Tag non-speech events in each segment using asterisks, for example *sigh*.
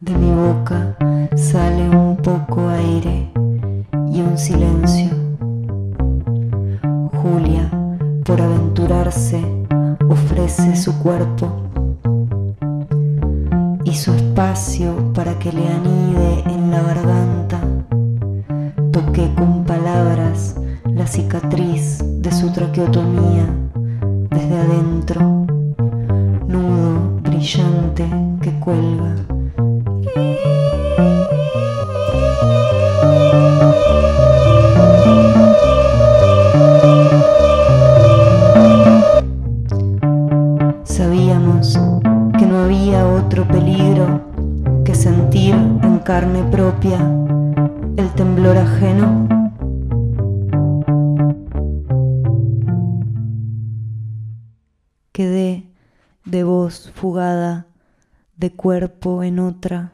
De mi boca sale un poco aire y un silencio. Julia, por aventurarse, ofrece su cuerpo y su espacio para que le anide en la garganta. Toqué con palabras la cicatriz de su traqueotomía Que no había otro peligro que sentir en carne propia el temblor ajeno. Quedé de voz fugada, de cuerpo en otra.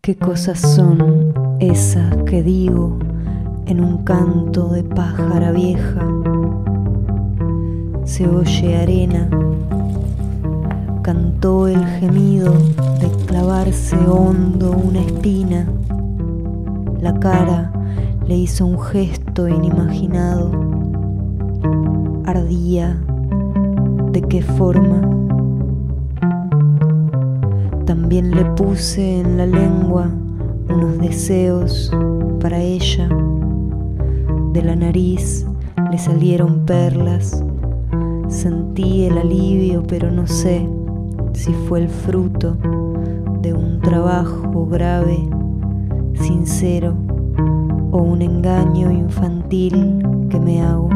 ¿Qué cosas son esas que digo en un canto de pájara vieja? Se oye arena, cantó el gemido de clavarse hondo una espina. La cara le hizo un gesto inimaginado. Ardía. ¿De qué forma? También le puse en la lengua unos deseos para ella. De la nariz le salieron perlas. Sentí el alivio, pero no sé si fue el fruto de un trabajo grave, sincero, o un engaño infantil que me hago.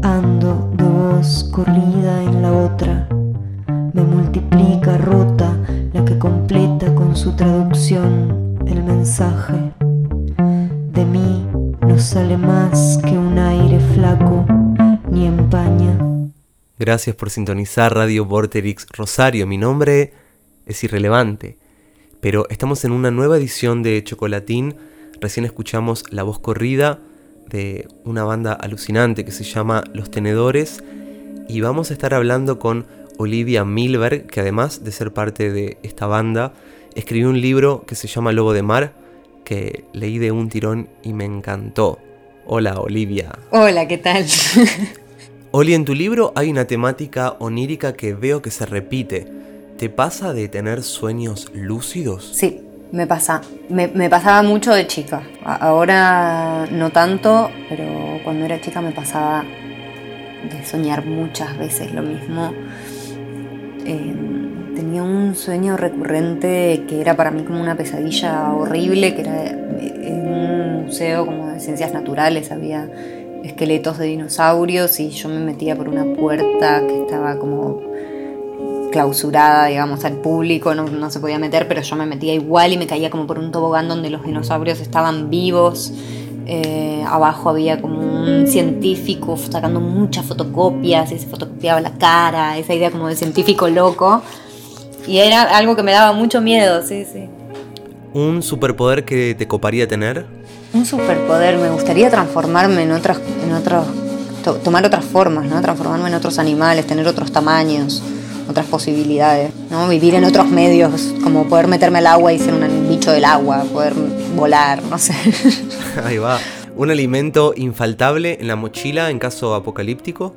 Ando de voz corrida en la otra, me multiplica rota la que completa con su traducción el mensaje. De mí no sale más que un aire flaco, ni empaña. Gracias por sintonizar Radio Vorterix Rosario. Mi nombre es irrelevante, pero estamos en una nueva edición de Chocolatín. Recién escuchamos la voz corrida de una banda alucinante que se llama Los Tenedores y vamos a estar hablando con Olivia Milberg, que además de ser parte de esta banda, escribió un libro que se llama Lobo de Mar, que leí de un tirón y me encantó. Hola Olivia. Hola, ¿qué tal? *laughs* Oli, en tu libro hay una temática onírica que veo que se repite. ¿Te pasa de tener sueños lúcidos? Sí, me pasa. Me, pasaba mucho de chica. Ahora no tanto, pero cuando era chica me pasaba de soñar muchas veces lo mismo. Eh, tenía un sueño recurrente que era para mí como una pesadilla horrible, que era en un museo como de ciencias naturales, había esqueletos de dinosaurios y yo me metía por una puerta que estaba como clausurada, digamos, al público, no, no, se podía meter, pero yo me metía igual y me caía como por un tobogán donde los dinosaurios estaban vivos. Eh, abajo había como un científico sacando muchas fotocopias y se fotocopiaba la cara, esa idea como de científico loco. Y era algo que me daba mucho miedo, sí, sí. ¿Un superpoder que te coparía tener? Un superpoder, me gustaría transformarme en otras, en otros, to, tomar otras formas, ¿no? Transformarme en otros animales, tener otros tamaños otras posibilidades, ¿no? Vivir en otros medios, como poder meterme al agua y ser un bicho del agua, poder volar, no sé. *laughs* Ahí va. ¿Un alimento infaltable en la mochila en caso apocalíptico?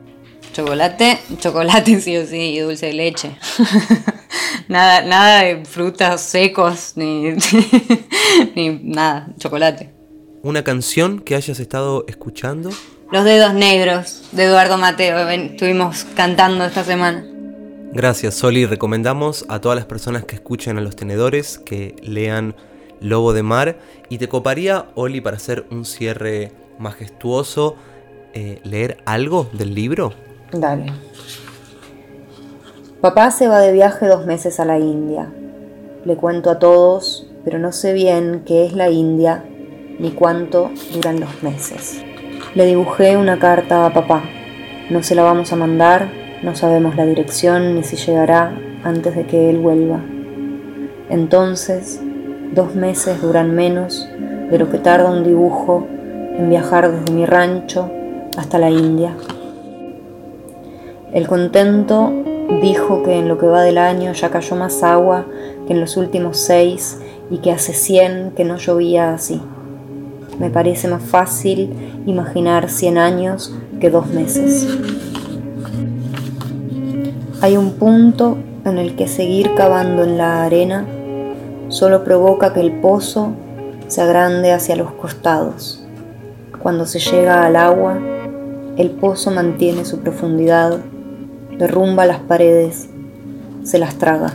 Chocolate, chocolate sí o sí, y dulce de leche. *laughs* nada, nada de frutas secos, ni, *laughs* ni nada, chocolate. ¿Una canción que hayas estado escuchando? Los dedos negros de Eduardo Mateo, estuvimos cantando esta semana. Gracias, Soli. Recomendamos a todas las personas que escuchen a los tenedores que lean Lobo de Mar. Y te coparía, Oli, para hacer un cierre majestuoso, eh, leer algo del libro. Dale. Papá se va de viaje dos meses a la India. Le cuento a todos, pero no sé bien qué es la India ni cuánto duran los meses. Le dibujé una carta a papá. No se la vamos a mandar no sabemos la dirección ni si llegará antes de que él vuelva. Entonces, dos meses duran menos de lo que tarda un dibujo en viajar desde mi rancho hasta la India. El contento Dijo que en lo que va del año ya cayó más agua que en los últimos seis y que hace cien que no llovía así. Me parece más fácil imaginar cien años que dos meses. Hay un punto en el que seguir cavando en la arena solo provoca que el pozo se agrande hacia los costados. Cuando se llega al agua, el pozo mantiene su profundidad, derrumba las paredes, se las traga.